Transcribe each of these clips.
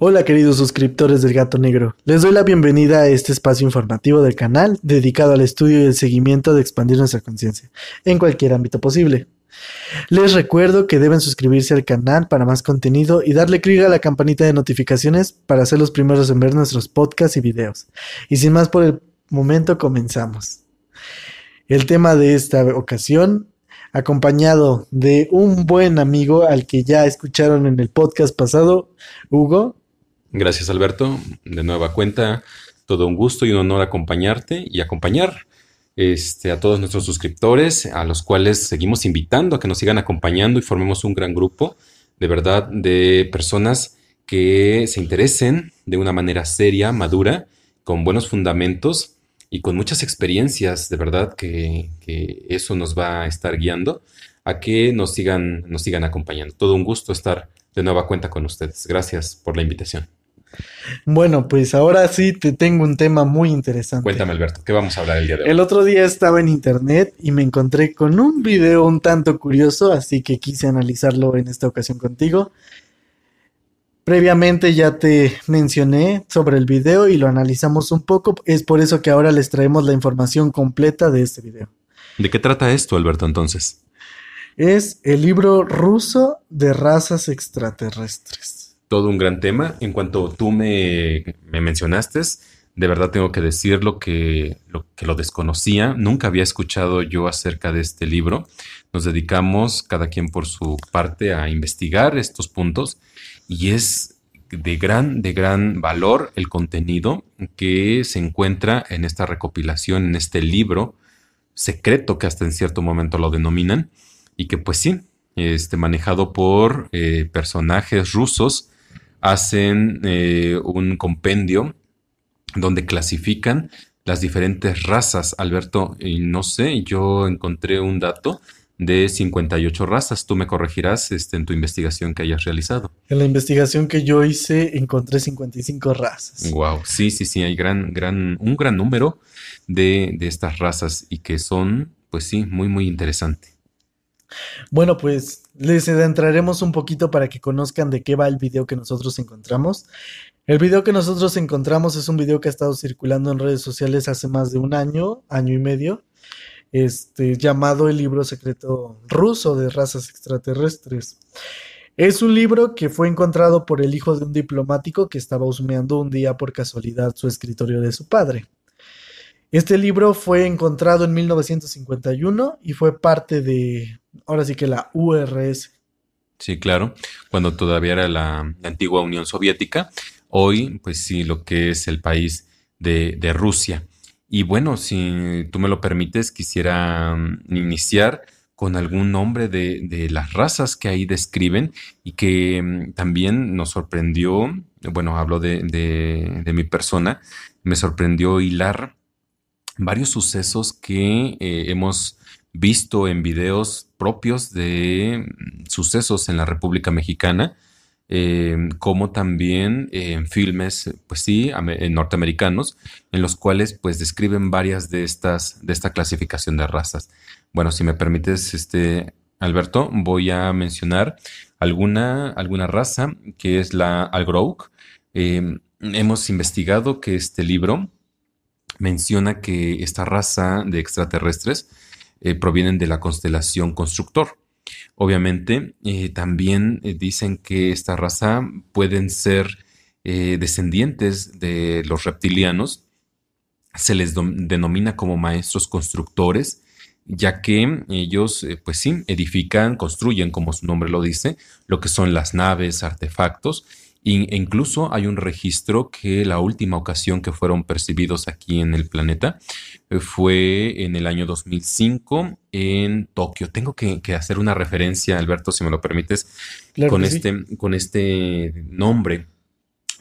Hola queridos suscriptores del Gato Negro, les doy la bienvenida a este espacio informativo del canal dedicado al estudio y el seguimiento de expandir nuestra conciencia en cualquier ámbito posible. Les recuerdo que deben suscribirse al canal para más contenido y darle clic a la campanita de notificaciones para ser los primeros en ver nuestros podcasts y videos. Y sin más por el momento comenzamos. El tema de esta ocasión acompañado de un buen amigo al que ya escucharon en el podcast pasado, Hugo. Gracias Alberto, de nueva cuenta, todo un gusto y un honor acompañarte y acompañar este, a todos nuestros suscriptores, a los cuales seguimos invitando a que nos sigan acompañando y formemos un gran grupo de verdad de personas que se interesen de una manera seria, madura, con buenos fundamentos y con muchas experiencias, de verdad que, eso nos va a estar guiando a que nos sigan, nos sigan acompañando. Todo un gusto estar de nueva cuenta con ustedes. Gracias por la invitación. Bueno, pues ahora sí te tengo un tema muy interesante. Cuéntame, Alberto, ¿qué vamos a hablar el día de hoy? El otro día estaba en internet y me encontré con un video un tanto curioso, así que quise analizarlo en esta ocasión contigo. Previamente ya te mencioné sobre el video y lo analizamos un poco, es por eso que ahora les traemos la información completa de este video. ¿De qué trata esto, Alberto, entonces? Es el libro ruso de razas extraterrestres. Todo un gran tema. En cuanto tú me, mencionaste, de verdad tengo que decirlo que lo, que lo desconocía. Nunca había escuchado yo acerca de este libro. Nos dedicamos, cada quien por su parte, a investigar estos puntos y es de gran, de gran valor el contenido que se encuentra en esta recopilación, en este libro secreto que hasta en cierto momento lo denominan y que pues sí, este, manejado por eh, personajes rusos, hacen eh, un compendio donde clasifican las diferentes razas, Alberto, y no sé, yo encontré un dato de 58 razas. Tú me corregirás este, en tu investigación que hayas realizado. En la investigación que yo hice encontré 55 razas. Wow, sí, sí, sí, hay gran, gran, un gran número de, de estas razas y que son, pues sí, muy, muy interesante. Bueno, pues les adentraremos un poquito para que conozcan de qué va el video que nosotros encontramos. El video que nosotros encontramos es un video que ha estado circulando en redes sociales hace más de un año, año y medio este, llamado El libro secreto ruso de razas extraterrestres. Es un libro que fue encontrado por el hijo de un diplomático que estaba husmeando un día por casualidad su escritorio de su padre. Este libro fue encontrado en 1951 y fue parte de, ahora sí que la URS. Sí, claro, cuando todavía era la, antigua Unión Soviética, hoy pues sí, lo que es el país de, de Rusia. Y bueno, si tú me lo permites, quisiera mm, iniciar con algún nombre de, las razas que ahí describen y que mm, también nos sorprendió, bueno, hablo de, mi persona, me sorprendió hilar varios sucesos que eh, hemos visto en videos propios de mm, sucesos en la República Mexicana Em, como también en filmes, pues sí, norteamericanos, en los cuales pues describen varias de estas, de esta clasificación de razas. Bueno, si me permites, este, Alberto, voy a mencionar alguna, alguna raza que es la Algrouk. Em, hemos investigado que este libro menciona que esta raza de extraterrestres eh, provienen de la constelación Constructor. Obviamente, eh, también eh, dicen que esta raza pueden ser descendientes de los reptilianos. Se les denomina como maestros constructores, ya que ellos, pues sí, edifican, construyen, como su nombre lo dice, lo que son las naves, artefactos, e incluso hay un registro que la última ocasión que fueron percibidos aquí en el planeta eh, fue en el año 2005 en Tokio. Tengo que, hacer una referencia, Alberto, si me lo permites, con, este, con este nombre.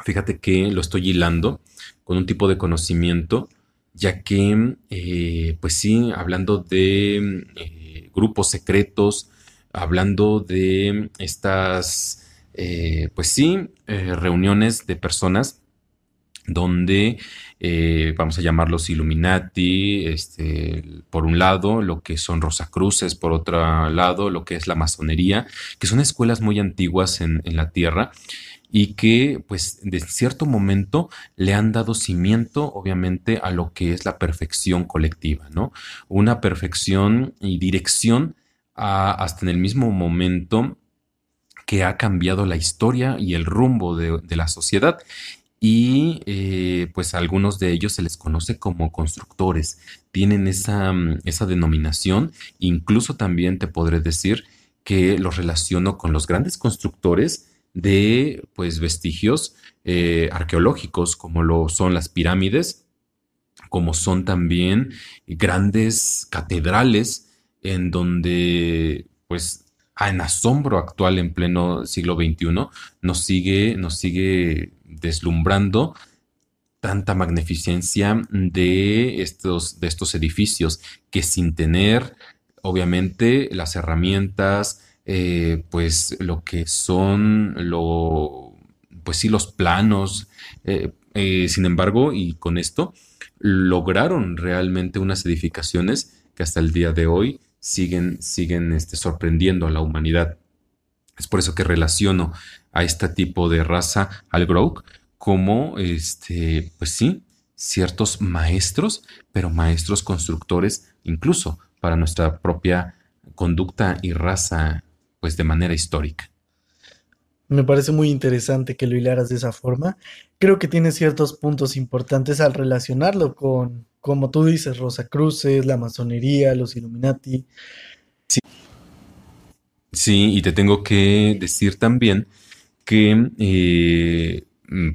Fíjate que lo estoy hilando con un tipo de conocimiento, ya que, eh, pues sí, hablando de eh, grupos secretos, hablando de estas eh, pues sí, eh, reuniones de personas donde eh, vamos a llamarlos Illuminati, este, por un lado, lo que son Rosacruces, por otro lado, lo que es la masonería, que son escuelas muy antiguas en, la Tierra y que pues de cierto momento le han dado cimiento obviamente a lo que es la perfección colectiva, ¿no? Una perfección y dirección hasta en el mismo momento que ha cambiado la historia y el rumbo de, la sociedad. Y eh, pues a algunos de ellos se les conoce como constructores, tienen esa, mm, esa, denominación, incluso también te podré decir que los relaciono con los grandes constructores de pues vestigios eh, arqueológicos como lo son las pirámides, como son también grandes catedrales en donde pues en asombro actual en pleno siglo XXI nos sigue, nos sigue deslumbrando tanta magnificencia de estos, de estos edificios que sin tener obviamente las herramientas, eh, pues lo que son, lo, pues sí, los planos, eh, eh, sin embargo, y con esto lograron realmente unas edificaciones que hasta el día de hoy siguen, siguen este, sorprendiendo a la humanidad. Es por eso que relaciono a este tipo de raza al Grok como, este, pues sí, ciertos maestros, pero maestros constructores, incluso para nuestra propia conducta y raza pues de manera histórica. Me parece muy interesante que lo hilaras de esa forma. Creo que tiene ciertos puntos importantes al relacionarlo con, como tú dices, Rosa Cruces, la masonería, los Illuminati. Sí. Sí, y te tengo que decir también que eh, mm,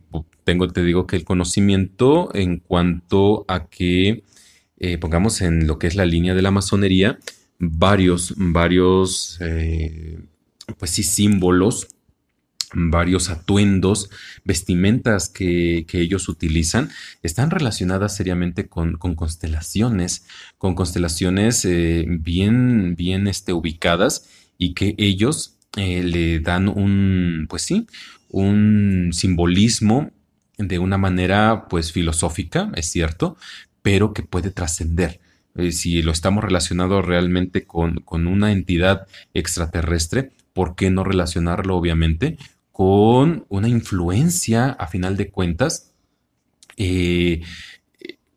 tengo, te digo que el conocimiento en cuanto a que eh, pongamos en lo que es la línea de la masonería, varios, varios, eh, pues sí, símbolos, varios atuendos, vestimentas que, ellos utilizan, están relacionadas seriamente con, constelaciones, con constelaciones eh, bien, bien este, ubicadas y que ellos eh, le dan un, pues sí, un simbolismo de una manera pues filosófica, es cierto, pero que puede trascender. Eh, si lo estamos relacionando realmente con, una entidad extraterrestre, ¿por qué no relacionarlo obviamente con una influencia, a final de cuentas, eh,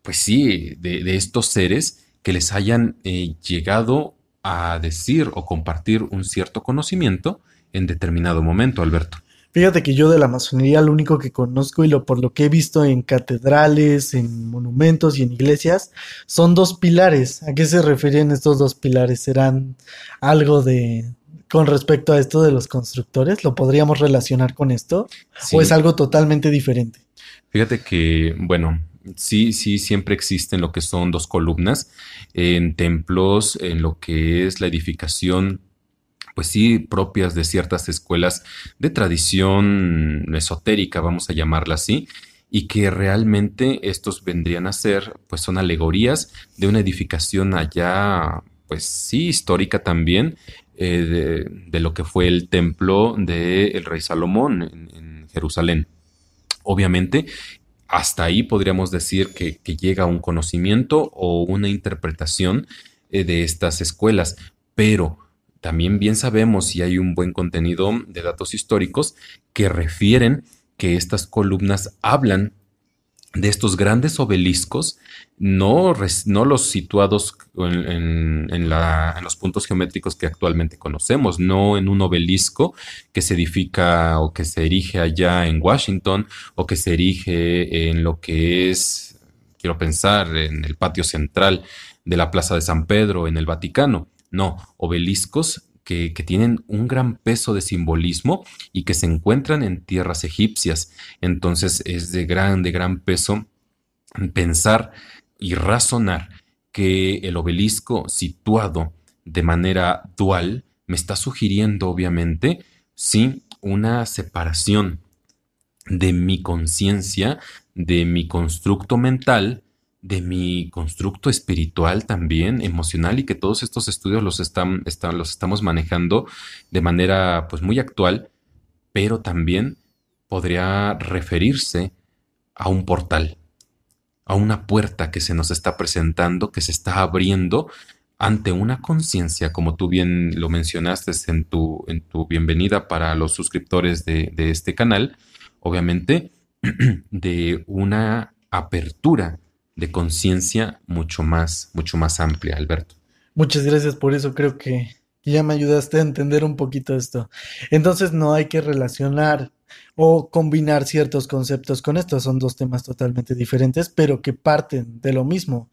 pues sí, de, estos seres que les hayan eh, llegado a decir o compartir un cierto conocimiento en determinado momento, Alberto? Fíjate que yo de la masonería lo único que conozco y lo por lo que he visto en catedrales, en monumentos y en iglesias son dos pilares. ¿A qué se refieren estos dos pilares? ¿Serán algo de con respecto a esto de los constructores? ¿Lo podríamos relacionar con esto? ¿O es algo totalmente diferente? Fíjate que, bueno, sí, sí, siempre existen lo que son dos columnas en templos, en lo que es la edificación pues sí, propias de ciertas escuelas de tradición esotérica, vamos a llamarla así, y que realmente estos vendrían a ser, pues son alegorías de una edificación allá, pues sí, histórica también, eh, de, lo que fue el templo del rey Salomón en, Jerusalén. Obviamente, hasta ahí podríamos decir que, llega un conocimiento o una interpretación eh, de estas escuelas, pero también bien sabemos si hay un buen contenido de datos históricos que refieren que estas columnas hablan de estos grandes obeliscos, no, no los situados en, en, los puntos geométricos que actualmente conocemos, no en un obelisco que se edifica o que se erige allá en Washington o que se erige en lo que es, quiero pensar, en el patio central de la Plaza de San Pedro, en el Vaticano. No, obeliscos que, tienen un gran peso de simbolismo y que se encuentran en tierras egipcias. Entonces es de gran, de gran peso pensar y razonar que el obelisco situado de manera dual me está sugiriendo, obviamente, sí, una separación de mi conciencia, de mi constructo mental, de mi constructo espiritual también, emocional, y que todos estos estudios los, están, los estamos manejando de manera pues muy actual, pero también podría referirse a un portal, a una puerta que se nos está presentando, que se está abriendo ante una conciencia, como tú bien lo mencionaste en tu, en tu bienvenida para los suscriptores de, de este canal, obviamente, de una apertura de conciencia mucho más, mucho más amplia, Alberto. Muchas gracias por eso, creo que ya me ayudaste a entender un poquito esto. Entonces no hay que relacionar o combinar ciertos conceptos con estos. Son dos temas totalmente diferentes, pero que parten de lo mismo.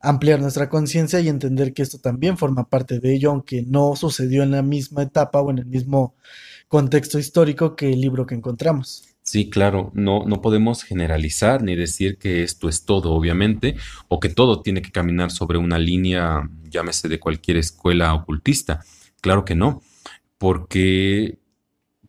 Ampliar nuestra conciencia y entender que esto también forma parte de ello, aunque no sucedió en la misma etapa o en el mismo contexto histórico que el libro que encontramos. Sí, claro, no, no podemos generalizar ni decir que esto es todo, obviamente, o que todo tiene que caminar sobre una línea, llámese de cualquier escuela ocultista. Claro que no, porque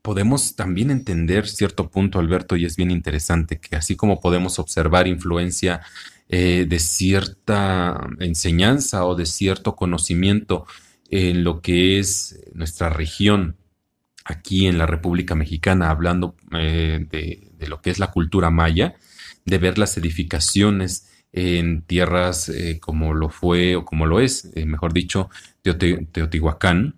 podemos también entender cierto punto, Alberto, y es bien interesante, que así como podemos observar influencia eh, de cierta enseñanza o de cierto conocimiento en lo que es nuestra región, aquí en la República Mexicana, hablando eh, de, lo que es la cultura maya, de ver las edificaciones en tierras eh, como lo fue o como lo es, eh, mejor dicho, Teotihuacán,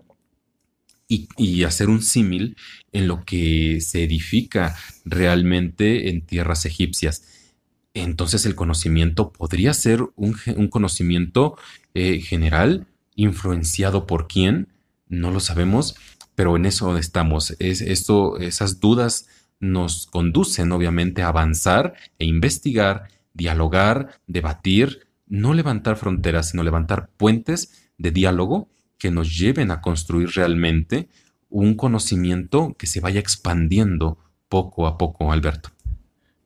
y, hacer un símil en lo que se edifica realmente en tierras egipcias. Entonces el conocimiento podría ser un conocimiento general, influenciado por quién, no lo sabemos, pero en eso estamos. Es, esto, esas dudas nos conducen obviamente a avanzar e investigar, dialogar, debatir, no levantar fronteras, sino levantar puentes de diálogo que nos lleven a construir realmente un conocimiento que se vaya expandiendo poco a poco, Alberto.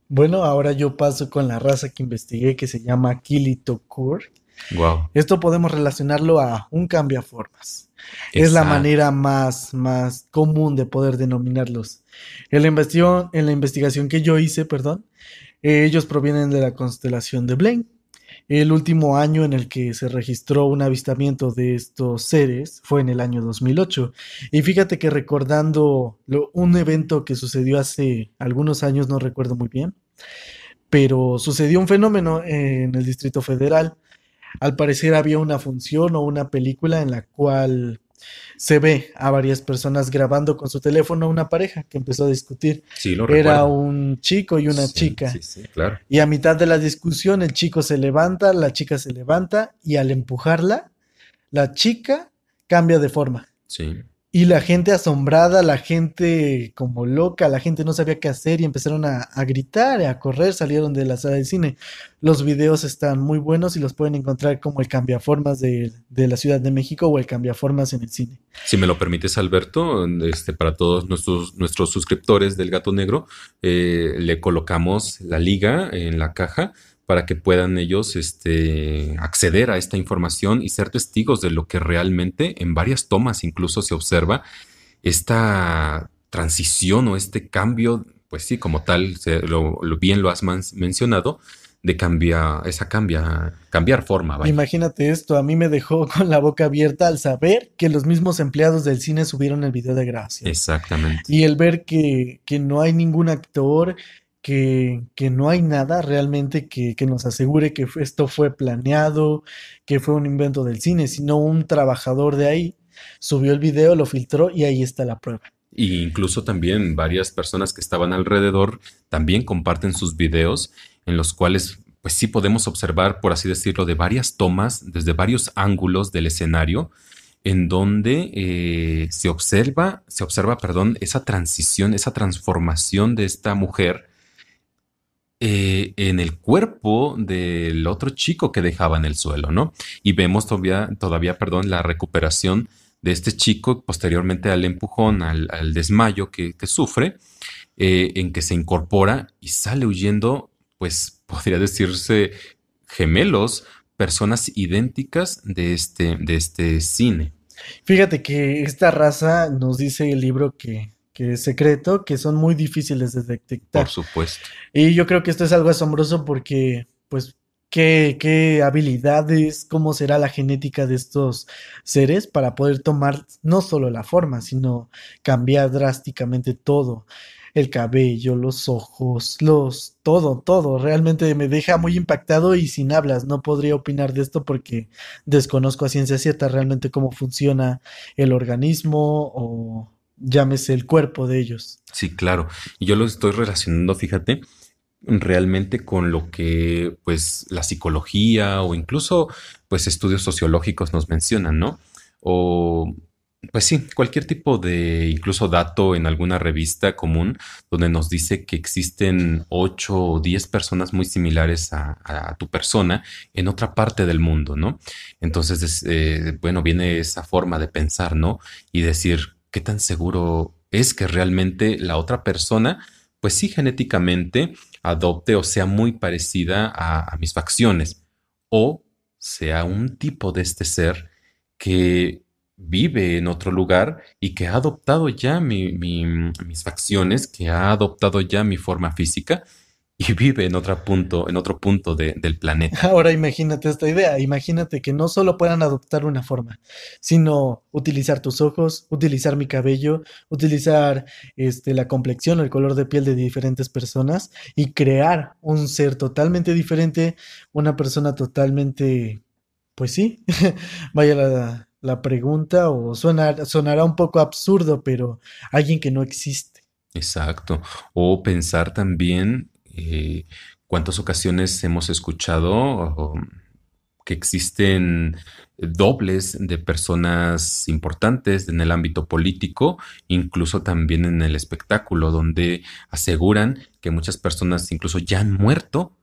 Bueno, ahora yo paso con la raza que investigué que se llama Kilitokur. Wow. Esto podemos relacionarlo a un cambiaformas. Es la manera más, más común de poder denominarlos. En la investigación, en la investigación que yo hice, perdón, ellos provienen de la constelación de Blaine. El último año en el que se registró un avistamiento de estos seres fue en el año 2008. Y fíjate que recordando un evento que sucedió hace algunos años, no recuerdo muy bien, pero sucedió un fenómeno en el Distrito Federal al parecer había una función o una película en la cual se ve a varias personas grabando con su teléfono a una pareja que empezó a discutir. Sí, lo Era un chico y una chica. Sí, sí, claro. Y a mitad de la discusión el chico se levanta, la chica se levanta y al empujarla, la chica cambia de forma. Sí. Y la gente asombrada, la gente como loca, la gente no sabía qué hacer y empezaron a, gritar, a correr, salieron de la sala de cine. Los videos están muy buenos y los pueden encontrar como el cambiaformas de, de la Ciudad de México o el cambiaformas en el cine. Si me lo permites, Alberto, este, para todos nuestros, nuestros suscriptores del Gato Negro, eh, le colocamos la liga en la caja para que puedan ellos este, acceder a esta información y ser testigos de lo que realmente en varias tomas incluso se observa esta transición o este cambio, pues sí, como tal, lo, bien lo has mencionado, de cambiar, esa cambia, cambiar forma. Imagínate esto, a mí me dejó con la boca abierta al saber que los mismos empleados del cine subieron el video de gracia. Exactamente. Y el ver que, que no hay ningún actor que, no hay nada realmente que, nos asegure que esto fue planeado, que fue un invento del cine, sino un trabajador de ahí subió el video, lo filtró y ahí está la prueba. Y incluso también varias personas que estaban alrededor también comparten sus videos en los cuales pues sí podemos observar, por así decirlo, de varias tomas desde varios ángulos del escenario en donde eh, se observa, se observa, perdón, esa transición, esa transformación de esta mujer eh, en el cuerpo del otro chico que dejaba en el suelo, ¿no? Y vemos todavía, todavía perdón, la recuperación de este chico posteriormente al empujón, al, desmayo que, sufre, eh, en que se incorpora y sale huyendo, pues podría decirse gemelos, personas idénticas de este, de este cine. Fíjate que esta raza nos dice el libro que que es secreto, que son muy difíciles de detectar. Por supuesto. Y yo creo que esto es algo asombroso porque, pues, qué, qué habilidades, cómo será la genética de estos seres para poder tomar no solo la forma, sino cambiar drásticamente todo. El cabello, los ojos, los, todo, todo. Realmente me deja muy impactado y sin hablas. No podría opinar de esto porque desconozco a ciencia cierta realmente cómo funciona el organismo o llámese el cuerpo de ellos. Sí, claro. Y yo lo estoy relacionando, fíjate, realmente con lo que pues la psicología o incluso pues estudios sociológicos nos mencionan, ¿no? O pues sí, cualquier tipo de incluso dato en alguna revista común donde nos dice que existen ocho o diez personas muy similares a, tu persona en otra parte del mundo, ¿no? Entonces, eh, bueno, viene esa forma de pensar, ¿no? Y decir, ¿qué tan seguro es que realmente la otra persona, pues sí, genéticamente adopte o sea muy parecida a, mis facciones o sea un tipo de este ser que vive en otro lugar y que ha adoptado ya mis facciones, que ha adoptado ya mi forma física y vive en otro punto, en otro punto del planeta. Ahora imagínate esta idea, imagínate que no solo puedan adoptar una forma, sino utilizar tus ojos, utilizar mi cabello, utilizar este, la complexión o el color de piel de diferentes personas y crear un ser totalmente diferente, una persona totalmente, pues sí, vaya la, la pregunta o suena, sonará un poco absurdo, pero alguien que no existe. Exacto. O pensar también eh, ¿Cuántas ocasiones hemos escuchado que existen dobles de personas importantes en el ámbito político, incluso también en el espectáculo, donde aseguran que muchas personas incluso ya han muerto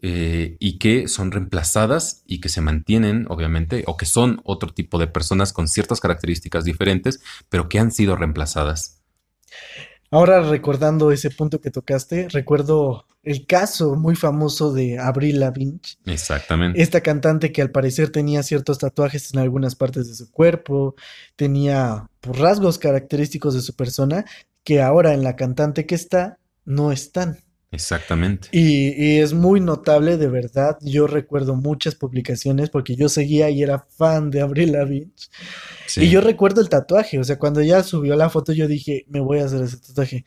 eh, y que son reemplazadas y que se mantienen, obviamente, o que son otro tipo de personas con ciertas características diferentes, pero que han sido reemplazadas. Ahora recordando ese punto que tocaste, recuerdo el caso muy famoso de Avril Lavigne. Exactamente. Esta cantante que al parecer tenía ciertos tatuajes en algunas partes de su cuerpo, tenía pues, rasgos característicos de su persona que ahora en la cantante que está no están. Exactamente. Y, es muy notable, de verdad. Yo recuerdo muchas publicaciones porque yo seguía y era fan de Avril Lavigne. Y yo recuerdo el tatuaje, o sea, cuando ya subió la foto yo dije, me voy a hacer ese tatuaje.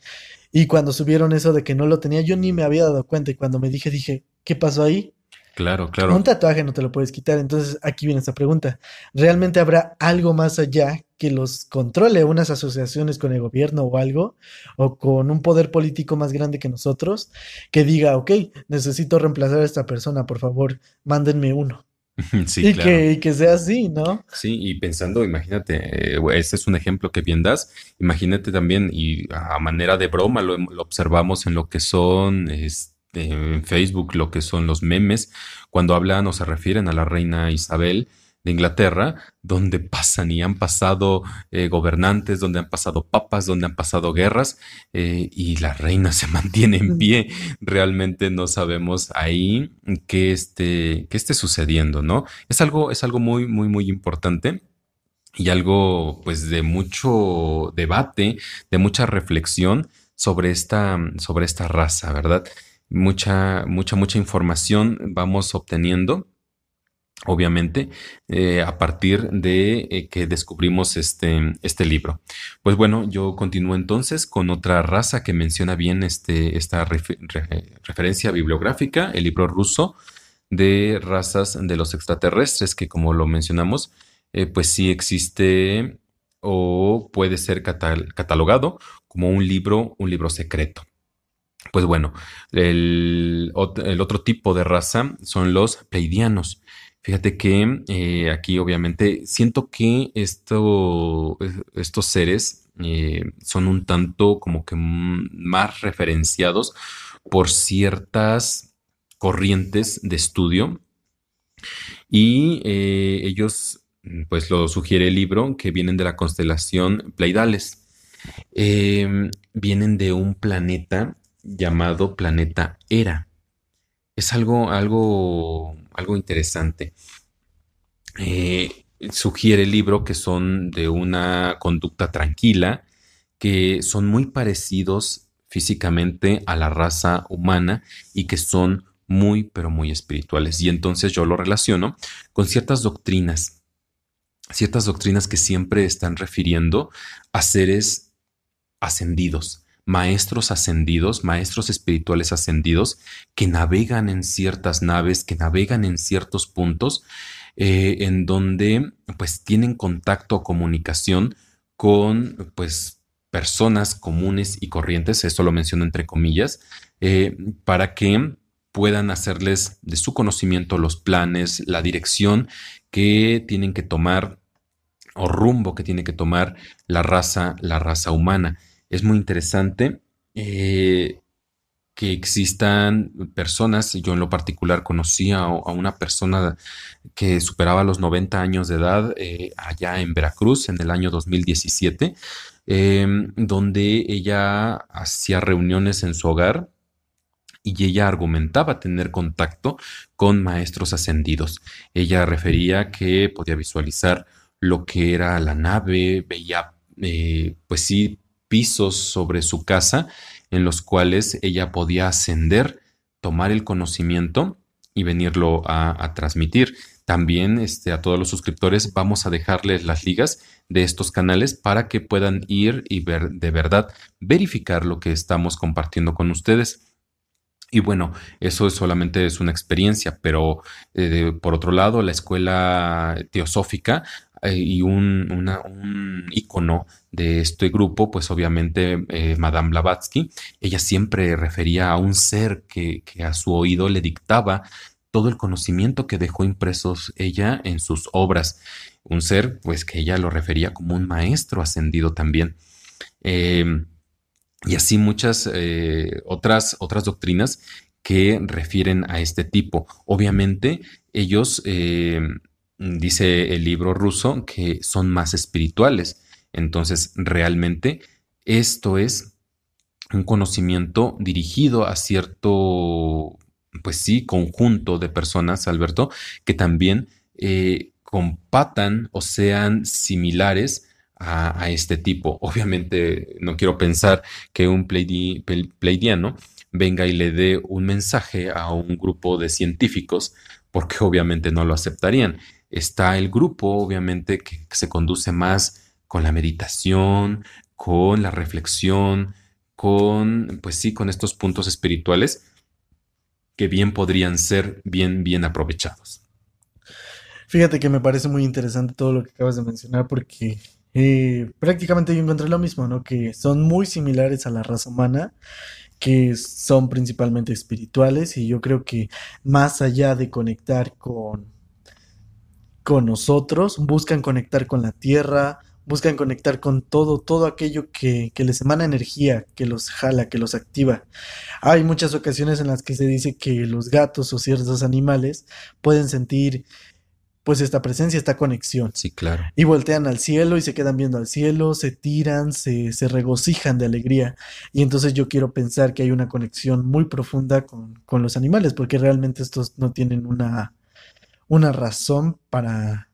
Y cuando subieron eso de que no lo tenía, yo ni me había dado cuenta y cuando me dije, dije, ¿qué pasó ahí? Claro, claro. Un tatuaje no te lo puedes quitar. Entonces aquí viene esta pregunta. ¿Realmente habrá algo más allá que los controle unas asociaciones con el gobierno o algo? ¿O con un poder político más grande que nosotros? Que diga, ok, necesito reemplazar a esta persona, por favor, mándenme uno. Sí, y, que, que, sea así, ¿no? Sí, y pensando, imagínate, eh, ese es un ejemplo que bien das. Imagínate también, y a manera de broma, lo, lo observamos en lo que son este, en Facebook lo que son los memes, cuando hablan o se refieren a la reina Isabel de Inglaterra, donde pasan y han pasado eh, gobernantes, donde han pasado papas, donde han pasado guerras, eh, y la reina se mantiene en pie. Realmente no sabemos ahí qué esté, qué esté sucediendo, ¿no? Es algo, es algo muy, muy, muy importante y algo pues de mucho debate, de mucha reflexión sobre esta, sobre esta raza, ¿verdad? mucha, mucha, mucha información vamos obteniendo, obviamente, eh, a partir de eh, que descubrimos este, este libro. Pues bueno, yo continúo entonces con otra raza que menciona bien este, esta referencia bibliográfica, el libro ruso de razas de los extraterrestres, que como lo mencionamos, eh, pues sí existe o puede ser catalogado como un libro, un libro secreto. Pues bueno, el, otro tipo de raza son los pleidianos. Fíjate que eh, aquí obviamente siento que esto, estos seres eh, son un tanto como que más referenciados por ciertas corrientes de estudio y eh, ellos pues lo sugiere el libro que vienen de la constelación Pleidales. vienen de un planeta llamado Planeta Era. Es algo, algo, algo interesante. Eh, sugiere el libro que son de una conducta tranquila, que son muy parecidos físicamente a la raza humana y que son muy, pero muy espirituales. Y entonces yo lo relaciono con ciertas doctrinas, ciertas doctrinas que siempre están refiriendo a seres ascendidos, maestros ascendidos, maestros espirituales ascendidos, que navegan en ciertas naves, que navegan en ciertos puntos, eh, en donde pues tienen contacto o comunicación con pues personas comunes y corrientes, esto lo menciono entre comillas, eh, para que puedan hacerles de su conocimiento los planes, la dirección que tienen que tomar o rumbo que tiene que tomar la raza, la raza humana. Es muy interesante eh, que existan personas, yo en lo particular conocí a, una persona que superaba los 90 años de edad eh, allá en Veracruz en el año 2017, em, donde ella hacía reuniones en su hogar y ella argumentaba tener contacto con maestros ascendidos. Ella refería que podía visualizar lo que era la nave, veía, eh, pues sí, pisos sobre su casa en los cuales ella podía ascender, tomar el conocimiento y venirlo a, transmitir. También este, a todos los suscriptores vamos a dejarles las ligas de estos canales para que puedan ir y ver de verdad, verificar lo que estamos compartiendo con ustedes. Y bueno, eso solamente es una experiencia, pero eh, por otro lado, la escuela teosófica eh, y un, icono de este grupo, pues obviamente eh, Madame Blavatsky, ella siempre refería a un ser que, que a su oído le dictaba todo el conocimiento que dejó impresos ella en sus obras. Un ser, pues que ella lo refería como un maestro ascendido también. Em, y así muchas eh, otras, otras doctrinas que refieren a este tipo. Obviamente, ellos em, dice el libro ruso que son más espirituales. Entonces, realmente esto es un conocimiento dirigido a cierto, pues sí, conjunto de personas, Alberto, que también eh, compatan o sean similares a, este tipo. Obviamente, no quiero pensar que un pleidiano venga y le dé un mensaje a un grupo de científicos, porque obviamente no lo aceptarían. Está el grupo, obviamente, que, se conduce más con la meditación, con la reflexión, con, pues sí, con estos puntos espirituales que bien podrían ser bien, bien aprovechados. Fíjate que me parece muy interesante todo lo que acabas de mencionar porque eh, prácticamente yo encontré lo mismo, ¿no? Que son muy similares a la raza humana, que son principalmente espirituales y yo creo que más allá de conectar con con nosotros, buscan conectar con la tierra, buscan conectar con todo, todo aquello que, les emana energía, que los jala, que los activa. Hay muchas ocasiones en las que se dice que los gatos o ciertos animales pueden sentir pues esta presencia, esta conexión. Sí, claro. Y voltean al cielo y se quedan viendo al cielo, se tiran, se, se regocijan de alegría. Y entonces yo quiero pensar que hay una conexión muy profunda con, con los animales, porque realmente estos no tienen una, una razón para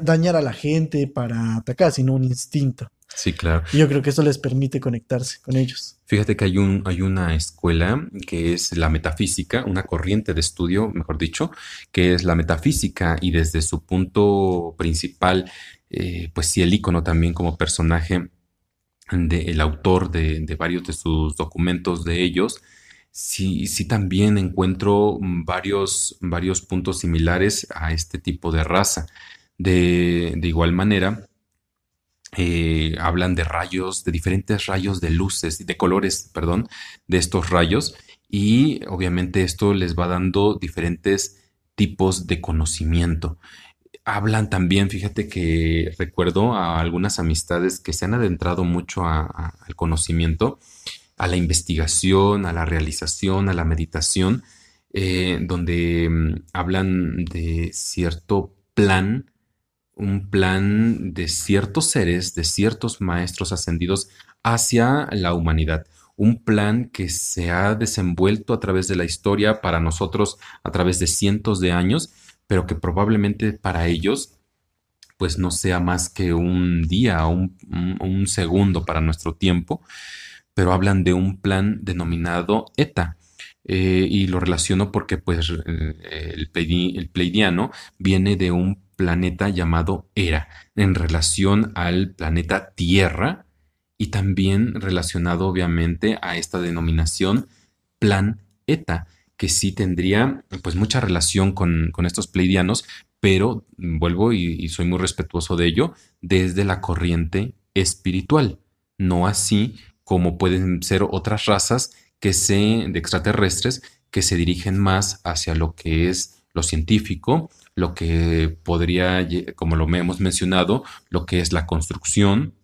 dañar a la gente, para atacar, sino un instinto. Sí, claro. Y yo creo que eso les permite conectarse con ellos. Fíjate que hay, un, hay una escuela que es la metafísica, una corriente de estudio, mejor dicho, que es la metafísica y desde su punto principal, eh, pues sí, el icono también como personaje del autor de, de varios de sus documentos de ellos, sí, sí también encuentro mm, varios, varios puntos similares a este tipo de raza. De, igual manera, eh, hablan de rayos, de diferentes rayos de luces, de colores, perdón, de estos rayos. Y obviamente esto les va dando diferentes tipos de conocimiento. Hablan también, fíjate que recuerdo a algunas amistades que se han adentrado mucho al conocimiento a la investigación, a la realización, a la meditación, eh, donde mm, hablan de cierto plan, un plan de ciertos seres, de ciertos maestros ascendidos hacia la humanidad. Un plan que se ha desenvuelto a través de la historia para nosotros a través de cientos de años, pero que probablemente para ellos pues no sea más que un día un segundo para nuestro tiempo pero hablan de un plan denominado ETA. Eh, y lo relaciono porque pues el, pleidiano viene de un planeta llamado Era en relación al planeta Tierra y también relacionado obviamente a esta denominación plan ETA que sí tendría pues mucha relación con, estos pleidianos pero vuelvo y soy muy respetuoso de ello desde la corriente espiritual no así como pueden ser otras razas que se, de extraterrestres que se dirigen más hacia lo que es lo científico, lo que podría, como lo hemos mencionado, lo que es la construcción,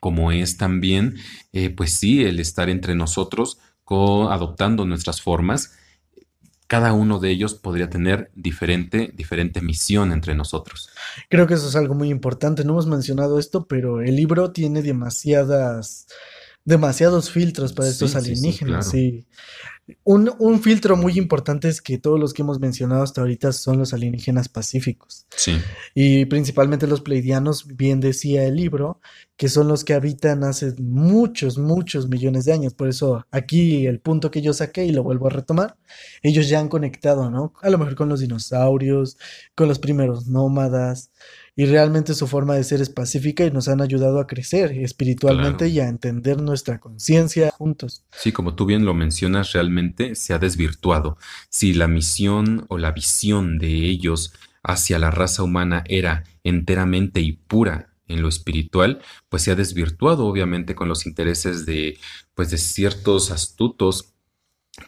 como es también, eh, pues sí, el estar entre nosotros, adoptando nuestras formas. Cada uno de ellos podría tener diferente, diferente misión entre nosotros. Creo que eso es algo muy importante. No hemos mencionado esto, pero el libro tiene demasiadas demasiados filtros para estos alienígenas. Sí, un, filtro muy importante es que todos los que hemos mencionado hasta ahorita son los alienígenas pacíficos. Sí. Y principalmente los pleidianos, bien decía el libro, que son los que habitan hace muchos, muchos millones de años. Por eso aquí el punto que yo saqué y lo vuelvo a retomar, ellos ya han conectado, ¿no? A lo mejor con los dinosaurios, con los primeros nómadas, y realmente su forma de ser es pacífica y nos han ayudado a crecer espiritualmente y a entender nuestra conciencia juntos. Sí, como tú bien lo mencionas, realmente se ha desvirtuado. Si la misión o la visión de ellos hacia la raza humana era enteramente y pura en lo espiritual, pues se ha desvirtuado obviamente con los intereses de pues de ciertos astutos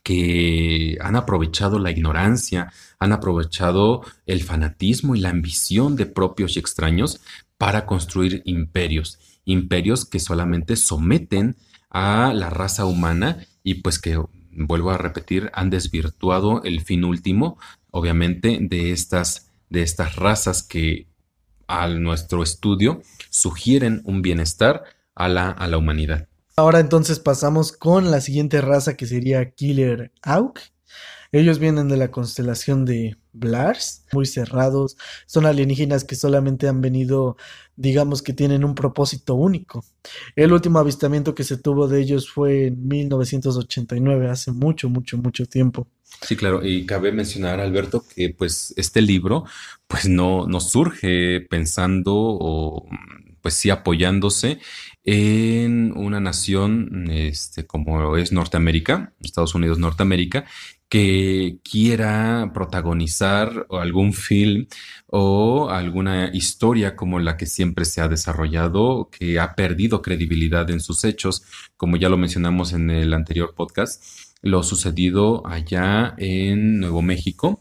que han aprovechado la ignorancia, han aprovechado el fanatismo y la ambición de propios y extraños para construir imperios, imperios que solamente someten a la raza humana y pues que, vuelvo a repetir, han desvirtuado el fin último, obviamente, de estas, de estas razas que a nuestro estudio sugieren un bienestar a la, a la humanidad. Ahora entonces pasamos con la siguiente raza que sería Killer Auk. Ellos vienen de la constelación de Blars, muy cerrados, son alienígenas que solamente han venido, digamos que tienen un propósito único. El último avistamiento que se tuvo de ellos fue en 1989, hace mucho, mucho, mucho tiempo. Sí, claro, y cabe mencionar, Alberto, que pues este libro pues no, no surge pensando o pues sí apoyándose en una nación este, como es Norteamérica, Estados Unidos, Norteamérica, que quiera protagonizar algún film o alguna historia como la que siempre se ha desarrollado, que ha perdido credibilidad en sus hechos, como ya lo mencionamos en el anterior podcast, lo sucedido allá en Nuevo México,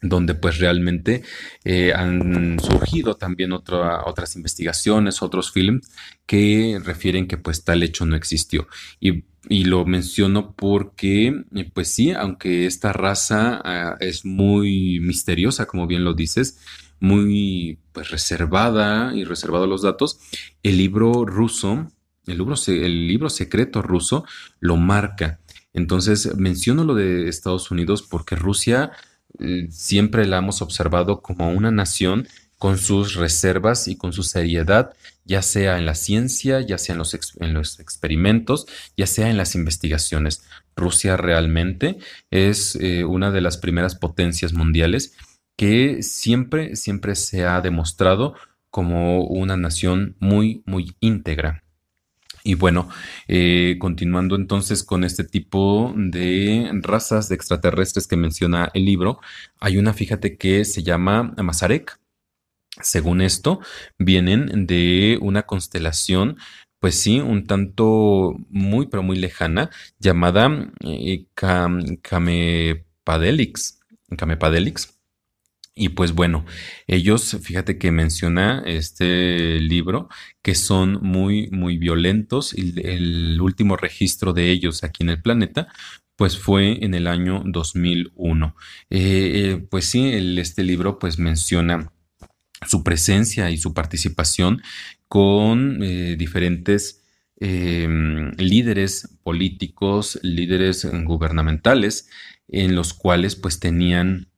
donde pues realmente eh, han surgido también otras investigaciones, otros films que refieren que pues tal hecho no existió. Y, lo menciono porque eh, pues sí, aunque esta raza ah, es muy misteriosa, como bien lo dices, muy pues reservada y reservado los datos, el libro ruso, el libro, el libro secreto ruso lo marca. Entonces menciono lo de Estados Unidos porque Rusia eh, siempre la hemos observado como una nación con sus reservas y con su seriedad, ya sea en la ciencia, ya sea en los, en los experimentos, ya sea en las investigaciones. Rusia realmente es eh, una de las primeras potencias mundiales que siempre, siempre se ha demostrado como una nación muy, muy íntegra. Y bueno, eh, continuando entonces con este tipo de razas de extraterrestres que menciona el libro, hay una, fíjate, que se llama Mazarek. Según esto, vienen de una constelación, pues sí, un tanto muy, pero muy lejana, llamada eh, Camepadelix. Camepadelix y pues bueno, ellos, fíjate que menciona este libro que son muy, muy violentos y el último registro de ellos aquí en el planeta pues fue en el año 2001. Eh, eh, pues sí, este libro pues menciona su presencia y su participación con eh, diferentes em, líderes políticos, líderes gubernamentales, en los cuales pues tenían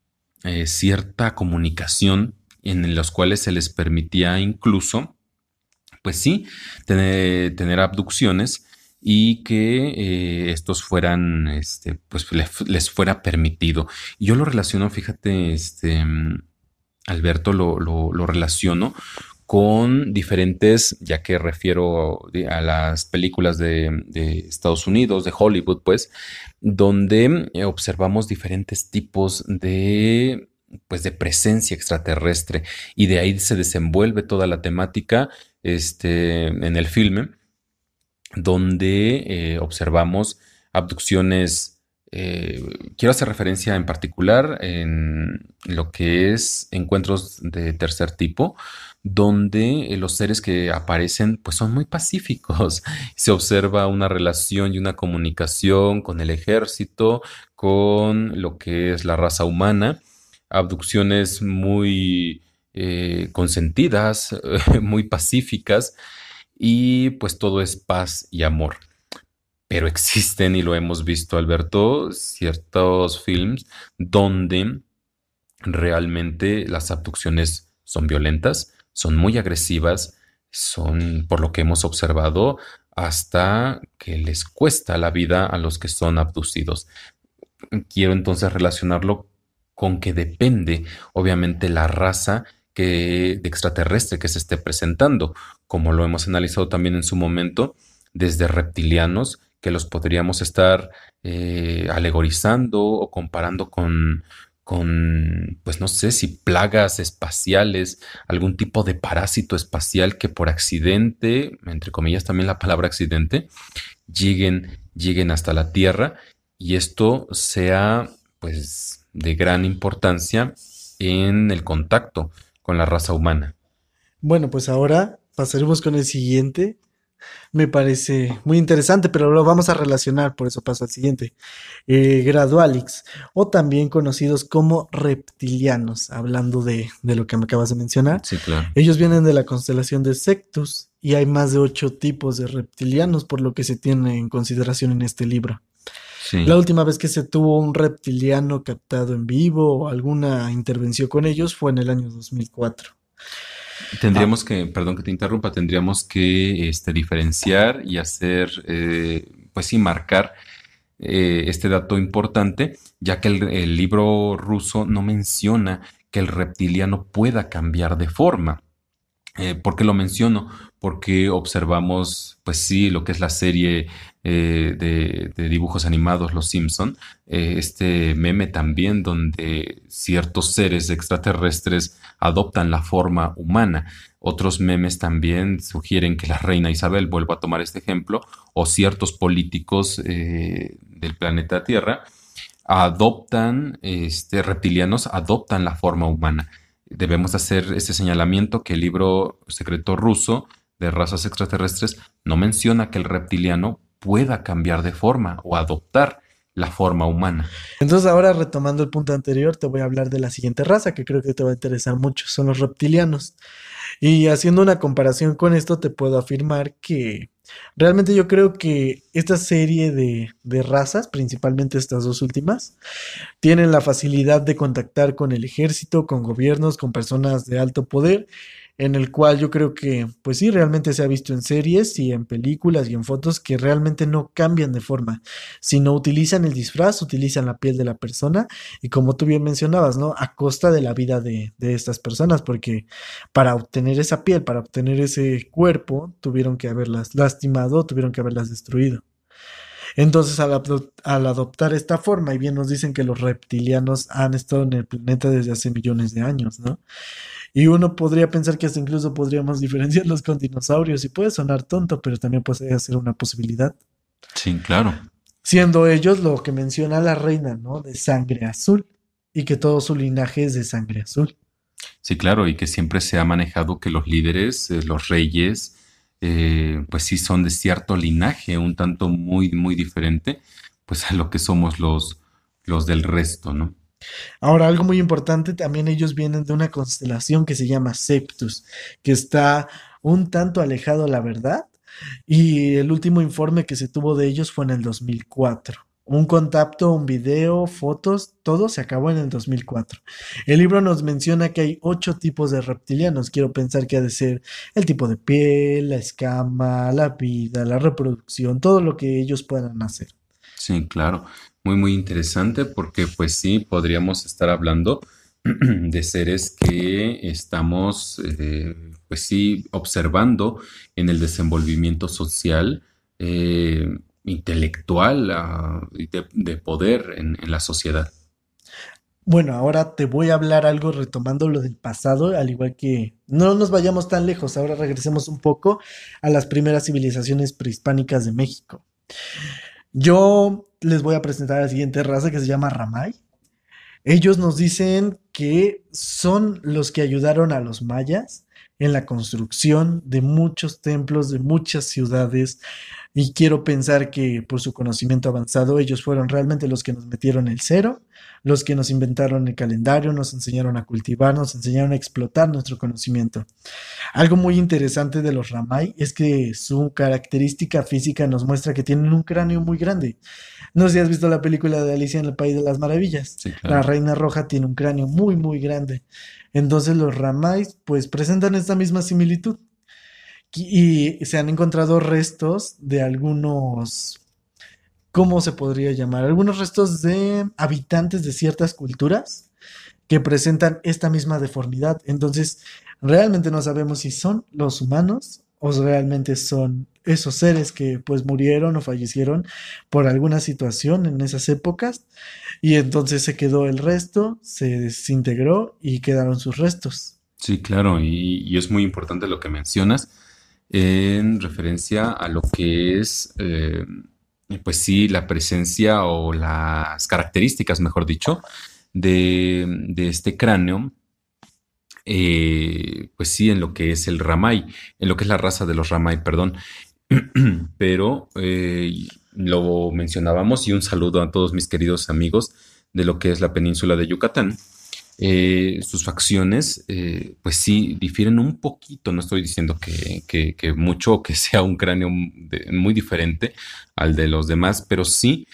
eh, cierta comunicación en los cuales se les permitía incluso, pues sí, tener, abducciones y que eh, estos fueran, este, pues les, fuera permitido. yo lo relaciono, fíjate, este, Alberto, lo, lo, relaciono con diferentes, ya que refiero a las películas de, Estados Unidos, de Hollywood, pues, donde eh, observamos diferentes tipos de pues de presencia extraterrestre y de ahí se desenvuelve toda la temática este, en el filme donde eh, observamos abducciones. Eh, quiero hacer referencia en particular en lo que es encuentros de tercer tipo, donde los seres que aparecen pues son muy pacíficos. Se observa una relación y una comunicación con el ejército, con lo que es la raza humana, abducciones muy eh, consentidas, muy pacíficas y pues todo es paz y amor. Pero existen, y lo hemos visto, Alberto, ciertos films donde realmente las abducciones son violentas, son muy agresivas, son, por lo que hemos observado, hasta que les cuesta la vida a los que son abducidos. Quiero entonces relacionarlo con que depende, obviamente, la raza que, de extraterrestre que se esté presentando, como lo hemos analizado también en su momento, desde reptilianos, que los podríamos estar eh, alegorizando o comparando con, con, pues no sé si plagas espaciales, algún tipo de parásito espacial que por accidente, entre comillas también la palabra accidente, lleguen, lleguen hasta la Tierra y esto sea pues de gran importancia en el contacto con la raza humana. Bueno, pues ahora pasaremos con el siguiente. Me parece muy interesante, pero lo vamos a relacionar, por eso paso al siguiente. Eh, gradualix, o también conocidos como reptilianos, hablando de, de, lo que me acabas de mencionar. Sí, claro. Ellos vienen de la constelación de Sectus y hay más de ocho tipos de reptilianos, por lo que se tiene en consideración en este libro. Sí. La última vez que se tuvo un reptiliano captado en vivo o alguna intervención con ellos fue en el año 2004. Tendríamos ah. que, perdón que te interrumpa, tendríamos que este, diferenciar y hacer, eh, pues sí, marcar eh, este dato importante, ya que el, el libro ruso no menciona que el reptiliano pueda cambiar de forma. Eh, ¿Por qué lo menciono? Porque observamos, pues sí, lo que es la serie eh, de, dibujos animados Los Simpson, eh, este meme también donde ciertos seres extraterrestres adoptan la forma humana. Otros memes también sugieren que la reina Isabel vuelva a tomar este ejemplo, o ciertos políticos del planeta Tierra adoptan, este, reptilianos adoptan la forma humana. Debemos hacer ese señalamiento que el libro secreto ruso de razas extraterrestres no menciona que el reptiliano pueda cambiar de forma o adoptar la forma humana. Entonces ahora retomando el punto anterior, te voy a hablar de la siguiente raza que creo que te va a interesar mucho, son los reptilianos. Y haciendo una comparación con esto, te puedo afirmar que realmente yo creo que esta serie de, de razas, principalmente estas dos últimas, tienen la facilidad de contactar con el ejército, con gobiernos, con personas de alto poder en el cual yo creo que, pues sí, realmente se ha visto en series y en películas y en fotos que realmente no cambian de forma, sino utilizan el disfraz, utilizan la piel de la persona y como tú bien mencionabas, ¿no? A costa de la vida de, de estas personas, porque para obtener esa piel, para obtener ese cuerpo, tuvieron que haberlas lastimado, tuvieron que haberlas destruido. Entonces, al, al, adoptar esta forma, y bien nos dicen que los reptilianos han estado en el planeta desde hace millones de años, ¿no? Y uno podría pensar que hasta incluso podríamos diferenciarlos con dinosaurios y puede sonar tonto, pero también puede ser una posibilidad. Sí, claro. Siendo ellos lo que menciona la reina, ¿no? De sangre azul y que todo su linaje es de sangre azul. Sí, claro, y que siempre se ha manejado que los líderes, eh, los reyes, eh, pues sí son de cierto linaje, un tanto muy, muy diferente, pues a lo que somos los, los del resto, ¿no? Ahora, algo muy importante, también ellos vienen de una constelación que se llama Septus, que está un tanto alejado, la verdad, y el último informe que se tuvo de ellos fue en el 2004. Un contacto, un video, fotos, todo se acabó en el 2004. El libro nos menciona que hay ocho tipos de reptilianos. Quiero pensar que ha de ser el tipo de piel, la escama, la vida, la reproducción, todo lo que ellos puedan hacer. Sí, claro muy, muy interesante porque pues sí, podríamos estar hablando de seres que estamos, eh, pues sí, observando en el desenvolvimiento social, eh, intelectual uh, de, de, poder en, en, la sociedad. Bueno, ahora te voy a hablar algo retomando lo del pasado, al igual que no nos vayamos tan lejos, ahora regresemos un poco a las primeras civilizaciones prehispánicas de México. Yo les voy a presentar la siguiente raza que se llama Ramay. Ellos nos dicen que son los que ayudaron a los mayas en la construcción de muchos templos, de muchas ciudades, y quiero pensar que por su conocimiento avanzado ellos fueron realmente los que nos metieron el cero, los que nos inventaron el calendario, nos enseñaron a cultivar, nos enseñaron a explotar nuestro conocimiento. Algo muy interesante de los Ramay es que su característica física nos muestra que tienen un cráneo muy grande. No sé si has visto la película de Alicia en el País de las Maravillas. La Reina Roja tiene un cráneo muy, muy grande. Entonces los Ramay pues presentan esta misma similitud. Y se han encontrado restos de algunos, ¿cómo se podría llamar? Algunos restos de habitantes de ciertas culturas que presentan esta misma deformidad. Entonces, realmente no sabemos si son los humanos o realmente son esos seres que pues murieron o fallecieron por alguna situación en esas épocas y entonces se quedó el resto, se desintegró y quedaron sus restos. Sí, claro, y, y es muy importante lo que mencionas en referencia a lo que es, eh, pues sí, la presencia o las características, mejor dicho, de, este cráneo, eh, pues sí, en lo que es el Ramay, en lo que es la raza de los Ramay, perdón. Pero eh, lo mencionábamos y un saludo a todos mis queridos amigos de lo que es la península de Yucatán. Eh, sus facciones, eh, pues sí, difieren un poquito. No estoy diciendo que, que, mucho que sea un cráneo muy diferente al de los demás, pero sí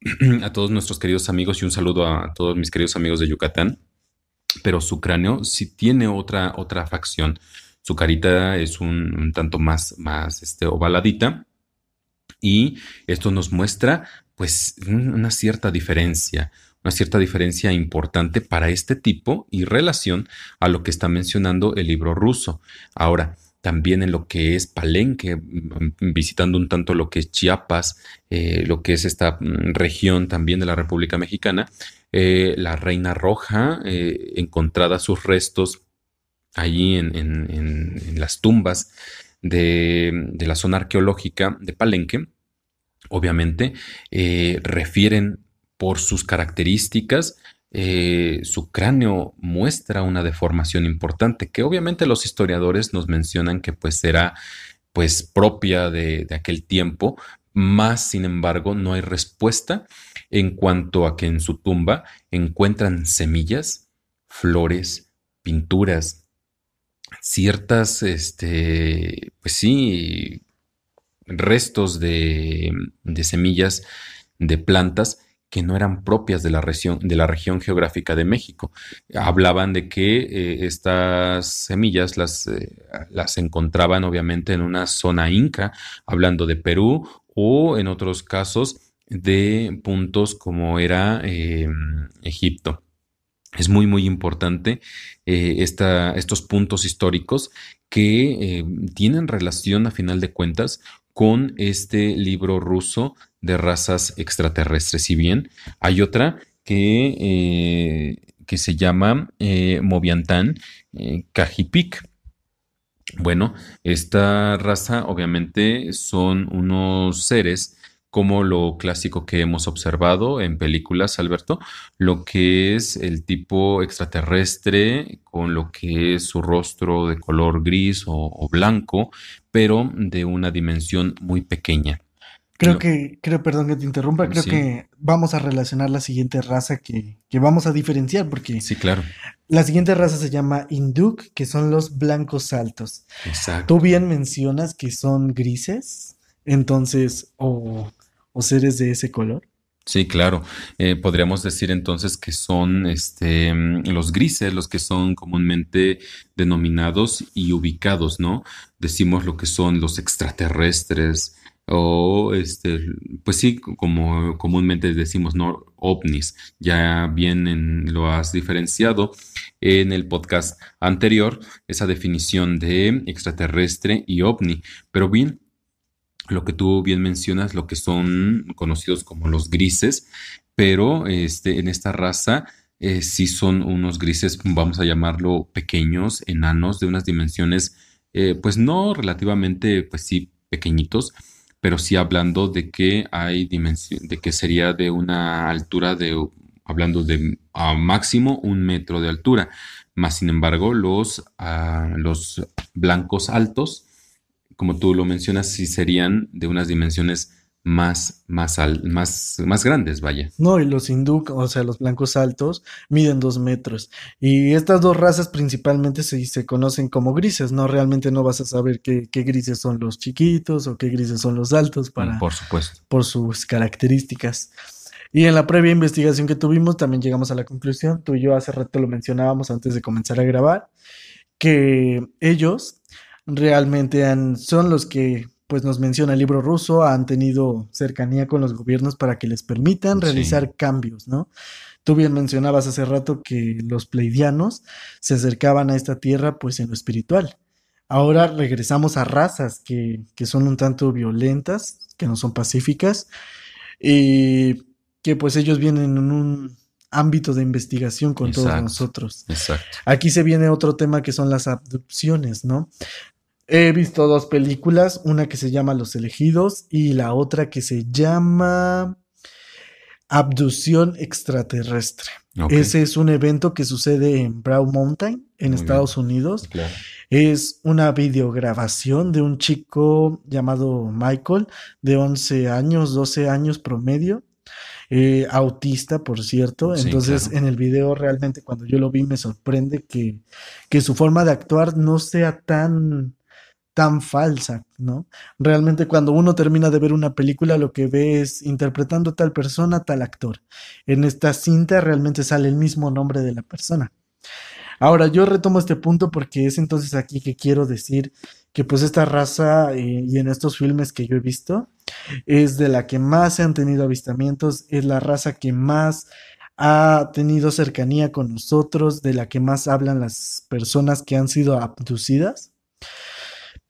a todos nuestros queridos amigos y un saludo a todos mis queridos amigos de Yucatán. Pero su cráneo sí tiene otra, otra facción. Su carita es un, tanto más, más este, ovaladita. Y esto nos muestra, pues, una cierta diferencia una cierta diferencia importante para este tipo y relación a lo que está mencionando el libro ruso. Ahora, también en lo que es Palenque, mm, visitando un tanto lo que es Chiapas, eh, lo que es esta mm, región también de la República Mexicana, eh, la Reina Roja, eh, encontrada sus restos allí en, las tumbas de, de, la zona arqueológica de Palenque, obviamente refieren por sus características, eh, su cráneo muestra una deformación importante, que obviamente los historiadores nos mencionan que pues será pues propia de, aquel tiempo, más sin embargo no hay respuesta en cuanto a que en su tumba encuentran semillas, flores, pinturas, ciertas, este, pues sí, restos de, de semillas de plantas que no eran propias de la región, de la región geográfica de México. Hablaban de que eh, estas semillas las, eh, las encontraban obviamente en una zona inca, hablando de Perú o en otros casos de puntos como era em, Egipto. Es muy, muy importante eh, estos puntos históricos que tienen relación, a final de cuentas, con este libro ruso de razas extraterrestres. Si bien hay otra que, eh, que se llama eh, Moviantán eh, Bueno, esta raza obviamente son unos seres como lo clásico que hemos observado en películas, Alberto, lo que es el tipo extraterrestre con lo que es su rostro de color gris o blanco, pero de una dimensión muy pequeña. Creo que, creo, perdón que te interrumpa, creo que vamos a relacionar la siguiente raza que, que, vamos a diferenciar, porque sí, claro. La siguiente raza se llama Induk, que son los blancos altos. Exacto. Tú bien mencionas que son grises, entonces, o, o seres de ese color. Sí, claro. Eh, podríamos decir entonces que son este, los grises, los que son comúnmente denominados y ubicados, ¿no? Decimos lo que son los extraterrestres, o este, pues sí, como comúnmente decimos, ¿no? ovnis. Ya bien lo has diferenciado en el podcast anterior, esa definición de extraterrestre y ovni. Pero bien, lo que tú bien mencionas, lo que son conocidos como los grises, pero este, en esta raza eh, sí son unos grises, vamos a llamarlo pequeños, enanos, de unas dimensiones, eh, pues no relativamente, pues sí, pequeñitos, pero sí hablando de que hay dimensión, de que sería de una altura de, hablando de a máximo un metro de altura. Más sin embargo, los, ah, los blancos altos, como tú lo mencionas, sí serían de unas dimensiones más, más, más, más grandes, vaya. No, y los hindú, o sea, los blancos altos, miden dos metros. Y estas dos razas principalmente se, se conocen como grises, ¿no? Realmente no vas a saber qué, qué, grises son los chiquitos o qué grises son los altos para, por supuesto. por sus características. Y en la previa investigación que tuvimos también llegamos a la conclusión, tú y yo hace rato lo mencionábamos antes de comenzar a grabar, que ellos realmente han, son los que pues nos menciona el libro ruso, han tenido cercanía con los gobiernos para que les permitan realizar cambios, ¿no? Tú bien mencionabas hace rato que los pleidianos se acercaban a esta tierra pues en lo espiritual. Ahora regresamos a razas que, que son un tanto violentas, que no son pacíficas, y que pues ellos vienen en un ámbito de investigación con todos nosotros. Exacto. Aquí se viene otro tema que son las abducciones, ¿no? He visto dos películas, una que se llama Los elegidos y la otra que se llama Abducción extraterrestre. Ese es un evento que sucede en Brown Mountain, en Estados Unidos. Es una videograbación de un chico llamado Michael, de 11 años, 12 años promedio. Eh, autista, por cierto. Entonces, en el video realmente cuando yo lo vi me sorprende que, que su forma de actuar no sea tan tan falsa, ¿no? Realmente cuando uno termina de ver una película lo que ve es interpretando tal persona, tal actor. En esta cinta realmente sale el mismo nombre de la persona. Ahora, yo retomo este punto porque es entonces aquí que quiero decir que pues esta raza eh, y en estos filmes que yo he visto es de la que más se han tenido avistamientos, es la raza que más ha tenido cercanía con nosotros, de la que más hablan las personas que han sido abducidas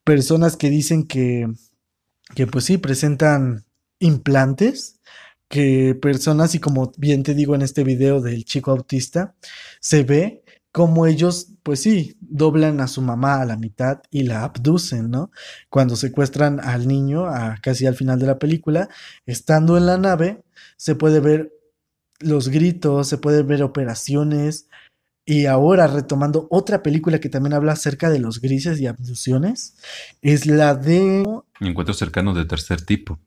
personas que dicen que, que pues sí, presentan implantes, que personas, y como bien te digo en este video del chico autista, se ve como ellos, pues sí, doblan a su mamá a la mitad y la abducen, ¿no? Cuando secuestran al niño, a, casi al final de la película, estando en la nave, se puede ver los gritos, se puede ver operaciones, y ahora retomando otra película que también habla acerca de los grises y abducciones, es la de... Encuentros cercanos de tercer tipo.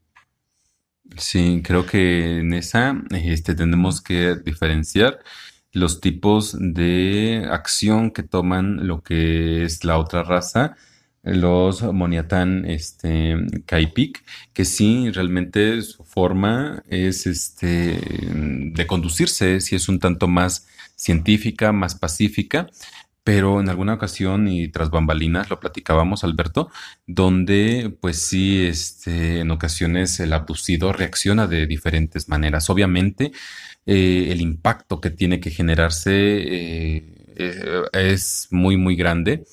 Sí, creo que en esa este, tenemos que diferenciar los tipos de acción que toman lo que es la otra raza, los Moniatán este, Kaipik, que sí, realmente su forma es este, de conducirse, si es un tanto más científica, más pacífica, pero en alguna ocasión y tras bambalinas lo platicábamos, Alberto, donde pues sí, este, en ocasiones el abducido reacciona de diferentes maneras. Obviamente, eh, el impacto que tiene que generarse eh, eh, es muy, muy grande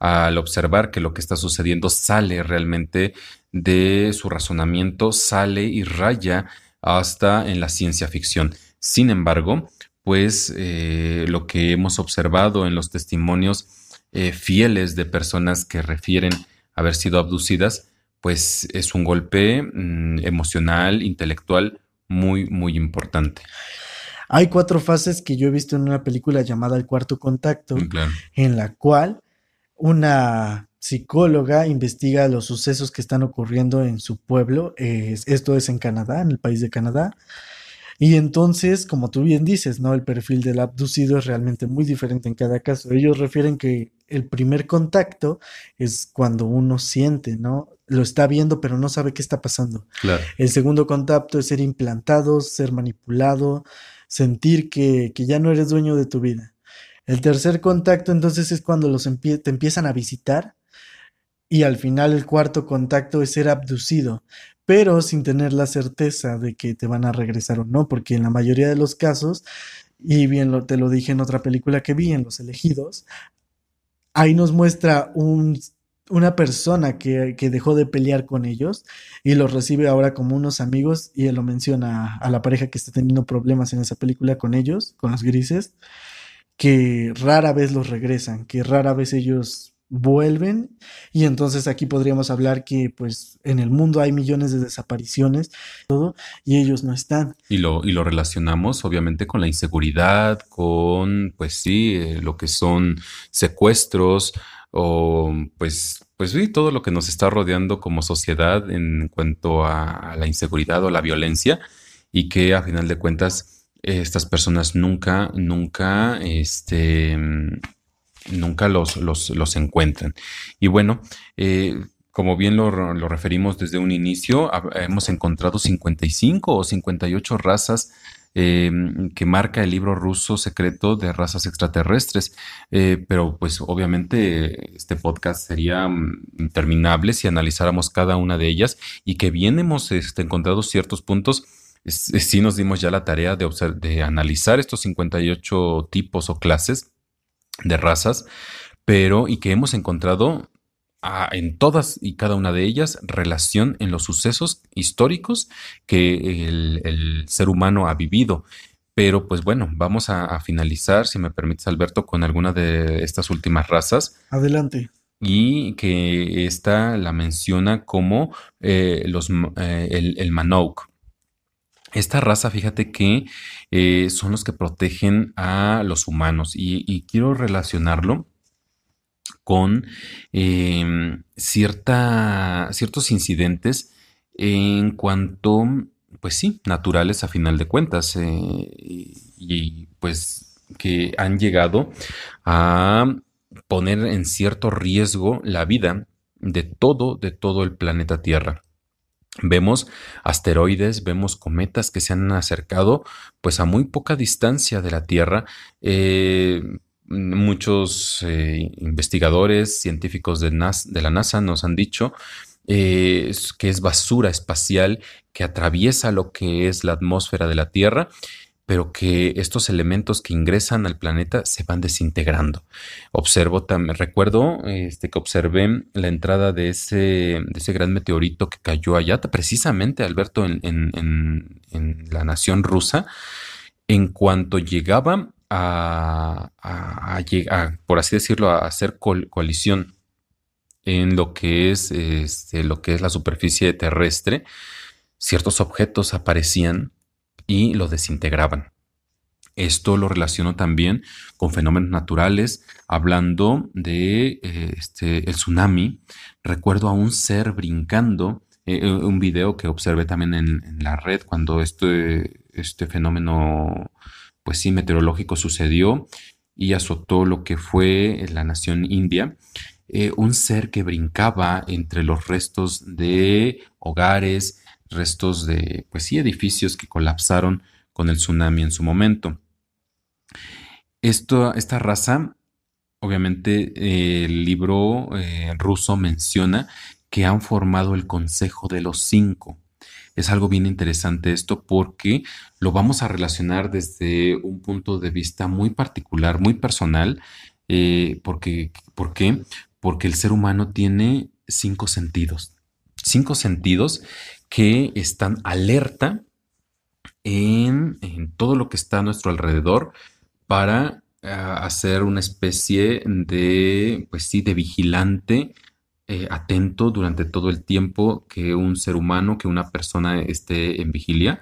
al observar que lo que está sucediendo sale realmente de su razonamiento, sale y raya hasta en la ciencia ficción. Sin embargo, pues eh, lo que hemos observado en los testimonios eh, fieles de personas que refieren haber sido abducidas, pues es un golpe mm, emocional, intelectual muy, muy importante. Hay cuatro fases que yo he visto en una película llamada El Cuarto Contacto, mm, en la cual una psicóloga investiga los sucesos que están ocurriendo en su pueblo. esto es en Canadá, en el país de Canadá. Y entonces, como tú bien dices, ¿no? El perfil del abducido es realmente muy diferente en cada caso. Ellos refieren que el primer contacto es cuando uno siente, ¿no? Lo está viendo, pero no sabe qué está pasando. Claro. El segundo contacto es ser implantado, ser manipulado, sentir que, que ya no eres dueño de tu vida. El tercer contacto entonces es cuando los te empiezan a visitar y al final el cuarto contacto es ser abducido, pero sin tener la certeza de que te van a regresar o no, porque en la mayoría de los casos, y bien te lo dije en otra película que vi, en Los elegidos, ahí nos muestra un, una persona que, dejó de pelear con ellos y los recibe ahora como unos amigos y él lo menciona a la pareja que está teniendo problemas en esa película con ellos, con los grises, que rara vez los regresan, que rara vez ellos vuelven. Y entonces aquí podríamos hablar que pues en el mundo hay millones de desapariciones todo y ellos no están. Y lo y lo relacionamos obviamente con la inseguridad con pues sí eh, lo que son secuestros o pues, pues sí, todo lo que nos está rodeando como sociedad en cuanto a, la inseguridad o la violencia y que a final de cuentas estas personas nunca, nunca, este, nunca los, los, encuentran. Y bueno, eh, como bien lo, lo, referimos desde un inicio, hemos encontrado 55 o 58 razas Em, que marca el libro ruso secreto de razas extraterrestres. Eh, pero pues obviamente este podcast sería mm, interminable si analizáramos cada una de ellas y que bien hemos este, encontrado ciertos puntos. Sí nos dimos ya la tarea de, de analizar estos 58 tipos o clases de razas, pero y que hemos encontrado en todas y cada una de ellas relación en los sucesos históricos que el, ser humano ha vivido. Pero pues bueno, vamos a, finalizar, si me permites Alberto, con alguna de estas últimas razas. Adelante. Y que esta la menciona como eh, los, eh, el, el Manouk. Esta raza, fíjate que eh, son los que protegen a los humanos y quiero relacionarlo con em, cierta, ciertos incidentes en cuanto, pues sí, naturales a final de cuentas, eh, y, pues que han llegado a poner en cierto riesgo la vida de todo, de todo el planeta Tierra. Vemos asteroides, vemos cometas que se han acercado pues a muy poca distancia de la Tierra, eh, muchos eh, investigadores científicos de, la NASA nos han dicho eh, que es basura espacial que atraviesa lo que es la atmósfera de la Tierra, pero que estos elementos que ingresan al planeta se van desintegrando. Observo también, recuerdo este, que observé la entrada de ese, de ese gran meteorito que cayó allá, precisamente, Alberto, en, en la nación rusa. En cuanto llegaba a, por así decirlo, a hacer coalición en lo que es este, lo que es la superficie terrestre, ciertos objetos aparecían y lo desintegraban. Esto lo relaciono también con fenómenos naturales, hablando de eh, este, el tsunami. Recuerdo a un ser brincando, eh, eh, un video que observé también en, la red cuando este, este fenómeno pues sí, meteorológico sucedió y azotó lo que fue la nación india. Un ser que brincaba entre los restos de hogares, restos de, pues sí, edificios que colapsaron con el tsunami en su momento. Esto, esta raza, obviamente, el libro eh, ruso menciona que han formado el Consejo de los Cinco. Es algo bien interesante esto porque lo vamos a relacionar desde un punto de vista muy particular, muy personal. Eh, porque, ¿Por qué? Porque el ser humano tiene cinco sentidos. Cinco sentidos que están alerta en, todo lo que está a nuestro alrededor para ah, hacer una especie de, pues sí, de vigilante eh, atento durante todo el tiempo que un ser humano, que una persona esté en vigilia,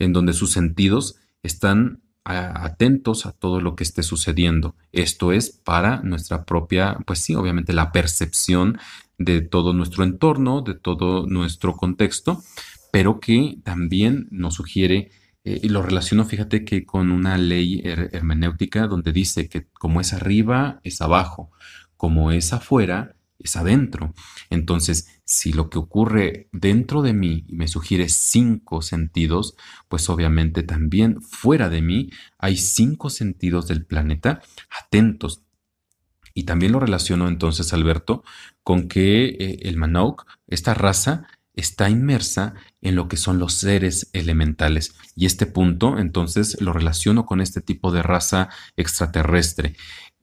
en donde sus sentidos están atentos a todo lo que esté sucediendo. Esto es para nuestra propia, pues sí, obviamente la percepción de todo nuestro entorno, de todo nuestro contexto, pero que también nos sugiere, eh, y lo relaciono, fíjate que con una ley hermenéutica donde dice que como es arriba, es abajo, como es afuera, es adentro. Entonces, si lo que ocurre dentro de mí me sugiere cinco sentidos, pues obviamente también fuera de mí hay cinco sentidos del planeta atentos. Y también lo relaciono entonces, Alberto, con que eh, el Manauk, esta raza, está inmersa en lo que son los seres elementales. Y este punto, entonces, lo relaciono con este tipo de raza extraterrestre.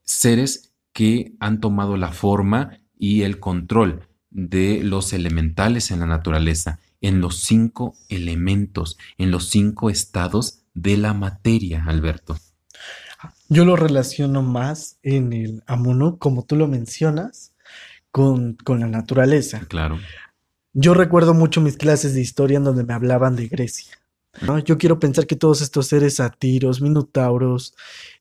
Seres que han tomado la forma y el control de los elementales en la naturaleza, en los cinco elementos, en los cinco estados de la materia, Alberto. Yo lo relaciono más en el Amuno, como tú lo mencionas, con, con la naturaleza. Claro. Yo recuerdo mucho mis clases de historia en donde me hablaban de Grecia. Yo quiero pensar que todos estos seres satiros, minotauros,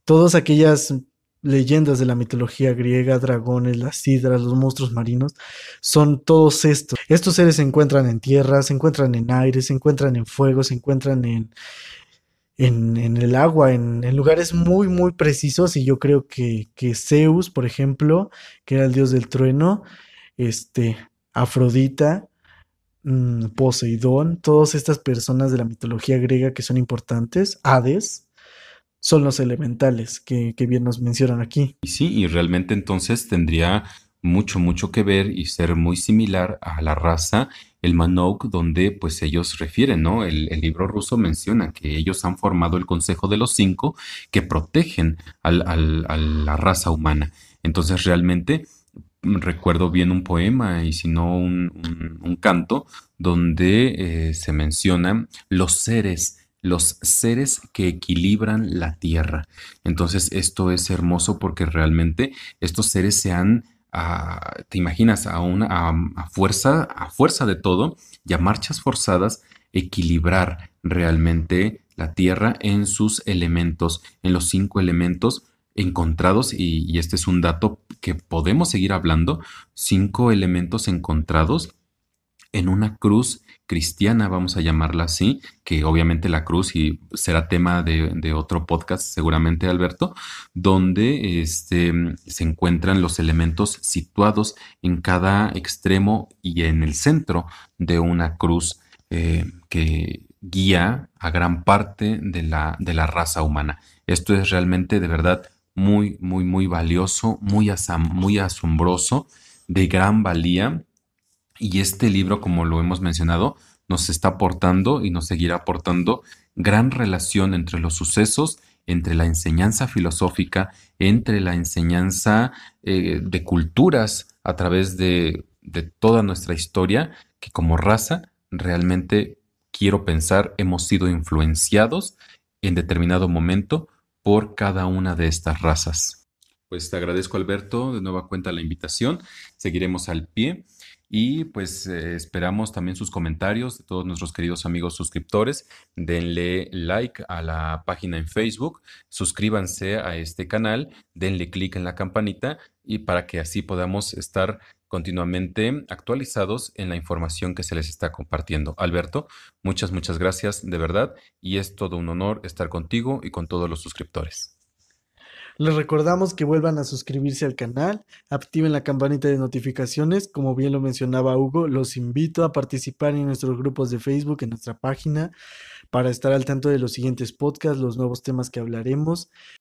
todas aquellas leyendas de la mitología griega, dragones, las sidras, los monstruos marinos, son todos estos. Estos seres se encuentran en tierra, se encuentran en aire, se encuentran en fuego, se encuentran en, en, el agua, en, en, lugares muy, muy precisos. Y yo creo que, que Zeus, por ejemplo, que era el dios del trueno, este, Afrodita, Mm, Poseidón, todas estas personas de la mitología griega que son importantes, Hades, son los elementales que, bien nos mencionan aquí. Y sí, y realmente entonces tendría mucho, mucho que ver y ser muy similar a la raza, el Manouk, donde pues ellos refieren, ¿no? El, libro ruso menciona que ellos han formado el Consejo de los Cinco que protegen a la raza humana. Entonces realmente recuerdo bien un poema y si no un, canto donde eh, se mencionan los seres, los seres que equilibran la tierra. Entonces esto es hermoso porque realmente estos seres se han, te imaginas, a, una, fuerza, a fuerza de todo y a marchas forzadas, equilibrar realmente la tierra en sus elementos, en los cinco elementos encontrados, y, este es un dato que podemos seguir hablando, cinco elementos encontrados en una cruz cristiana, vamos a llamarla así, que obviamente la cruz y será tema de, otro podcast seguramente, Alberto, donde este, se encuentran los elementos situados en cada extremo y en el centro de una cruz eh, que guía a gran parte de la, de la raza humana. Esto es realmente de verdad muy, muy, muy valioso, muy, muy asombroso, de gran valía. Y este libro, como lo hemos mencionado, nos está aportando y nos seguirá aportando gran relación entre los sucesos, entre la enseñanza filosófica, entre la enseñanza eh, de culturas a través de, de toda nuestra historia, que como raza realmente quiero pensar hemos sido influenciados en determinado momento por cada una de estas razas. Pues te agradezco Alberto, de nueva cuenta la invitación, seguiremos al pie y pues eh, esperamos también sus comentarios de todos nuestros queridos amigos suscriptores. Denle like a la página en Facebook, suscríbanse a este canal, denle clic en la campanita y para que así podamos estar continuamente actualizados en la información que se les está compartiendo. Alberto, muchas, muchas gracias de verdad y es todo un honor estar contigo y con todos los suscriptores. Les recordamos que vuelvan a suscribirse al canal, activen la campanita de notificaciones, como bien lo mencionaba Hugo, los invito a participar en nuestros grupos de Facebook, en nuestra página, para estar al tanto de los siguientes podcasts, los nuevos temas que hablaremos.